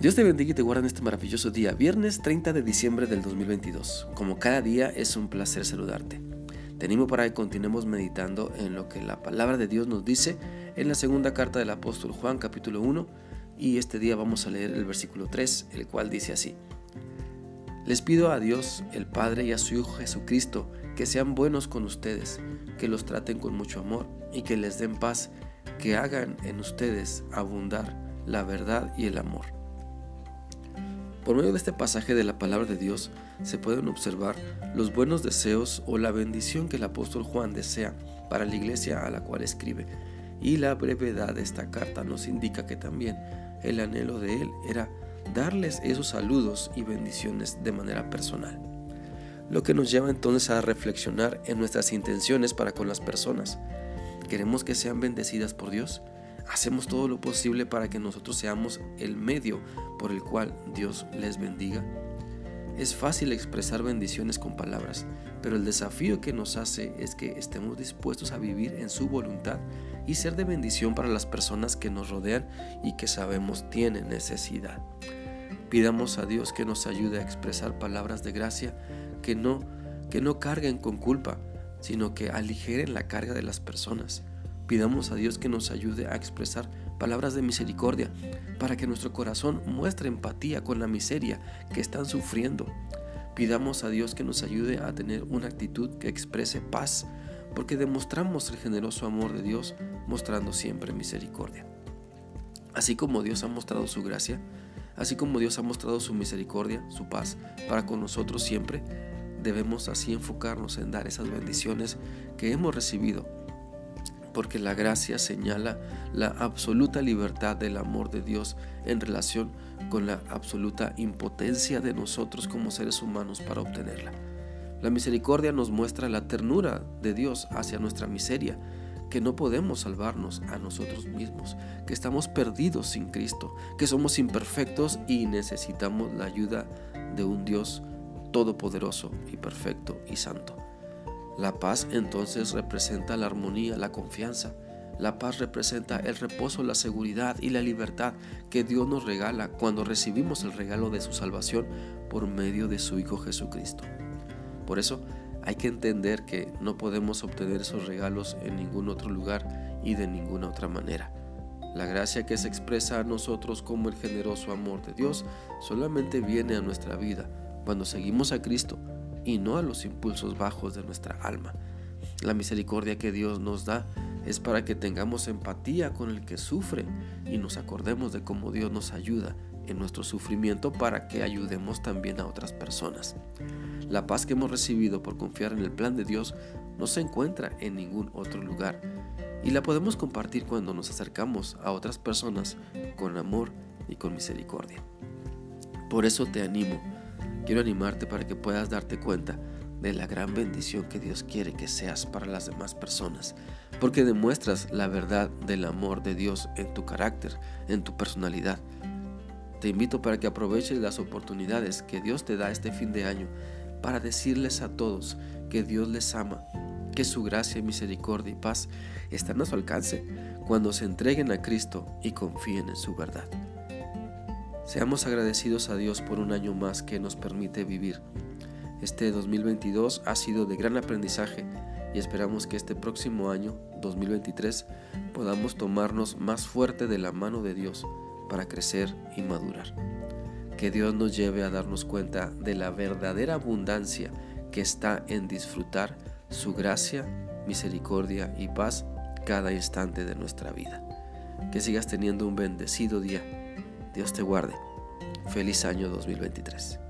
Dios te bendiga y te guarda en este maravilloso día, viernes 30 de diciembre del 2022. Como cada día es un placer saludarte. Te animo para que continuemos meditando en lo que la palabra de Dios nos dice en la segunda carta del apóstol Juan capítulo 1 y este día vamos a leer el versículo 3, el cual dice así. Les pido a Dios, el Padre y a su Hijo Jesucristo, que sean buenos con ustedes, que los traten con mucho amor y que les den paz, que hagan en ustedes abundar la verdad y el amor por medio de este pasaje de la palabra de Dios se pueden observar los buenos deseos o la bendición que el apóstol Juan desea para la iglesia a la cual escribe. Y la brevedad de esta carta nos indica que también el anhelo de él era darles esos saludos y bendiciones de manera personal. Lo que nos lleva entonces a reflexionar en nuestras intenciones para con las personas. ¿Queremos que sean bendecidas por Dios? Hacemos todo lo posible para que nosotros seamos el medio por el cual Dios les bendiga. Es fácil expresar bendiciones con palabras, pero el desafío que nos hace es que estemos dispuestos a vivir en su voluntad y ser de bendición para las personas que nos rodean y que sabemos tienen necesidad. Pidamos a Dios que nos ayude a expresar palabras de gracia que no que no carguen con culpa, sino que aligeren la carga de las personas. Pidamos a Dios que nos ayude a expresar palabras de misericordia para que nuestro corazón muestre empatía con la miseria que están sufriendo. Pidamos a Dios que nos ayude a tener una actitud que exprese paz, porque demostramos el generoso amor de Dios mostrando siempre misericordia. Así como Dios ha mostrado su gracia, así como Dios ha mostrado su misericordia, su paz para con nosotros siempre, debemos así enfocarnos en dar esas bendiciones que hemos recibido porque la gracia señala la absoluta libertad del amor de Dios en relación con la absoluta impotencia de nosotros como seres humanos para obtenerla. La misericordia nos muestra la ternura de Dios hacia nuestra miseria, que no podemos salvarnos a nosotros mismos, que estamos perdidos sin Cristo, que somos imperfectos y necesitamos la ayuda de un Dios todopoderoso y perfecto y santo. La paz entonces representa la armonía, la confianza. La paz representa el reposo, la seguridad y la libertad que Dios nos regala cuando recibimos el regalo de su salvación por medio de su Hijo Jesucristo. Por eso hay que entender que no podemos obtener esos regalos en ningún otro lugar y de ninguna otra manera. La gracia que se expresa a nosotros como el generoso amor de Dios solamente viene a nuestra vida cuando seguimos a Cristo y no a los impulsos bajos de nuestra alma. La misericordia que Dios nos da es para que tengamos empatía con el que sufre y nos acordemos de cómo Dios nos ayuda en nuestro sufrimiento para que ayudemos también a otras personas. La paz que hemos recibido por confiar en el plan de Dios no se encuentra en ningún otro lugar y la podemos compartir cuando nos acercamos a otras personas con amor y con misericordia. Por eso te animo Quiero animarte para que puedas darte cuenta de la gran bendición que Dios quiere que seas para las demás personas, porque demuestras la verdad del amor de Dios en tu carácter, en tu personalidad. Te invito para que aproveches las oportunidades que Dios te da este fin de año para decirles a todos que Dios les ama, que su gracia, misericordia y paz están a su alcance cuando se entreguen a Cristo y confíen en su verdad. Seamos agradecidos a Dios por un año más que nos permite vivir. Este 2022 ha sido de gran aprendizaje y esperamos que este próximo año, 2023, podamos tomarnos más fuerte de la mano de Dios para crecer y madurar. Que Dios nos lleve a darnos cuenta de la verdadera abundancia que está en disfrutar su gracia, misericordia y paz cada instante de nuestra vida. Que sigas teniendo un bendecido día Dios te guarde. Feliz año 2023.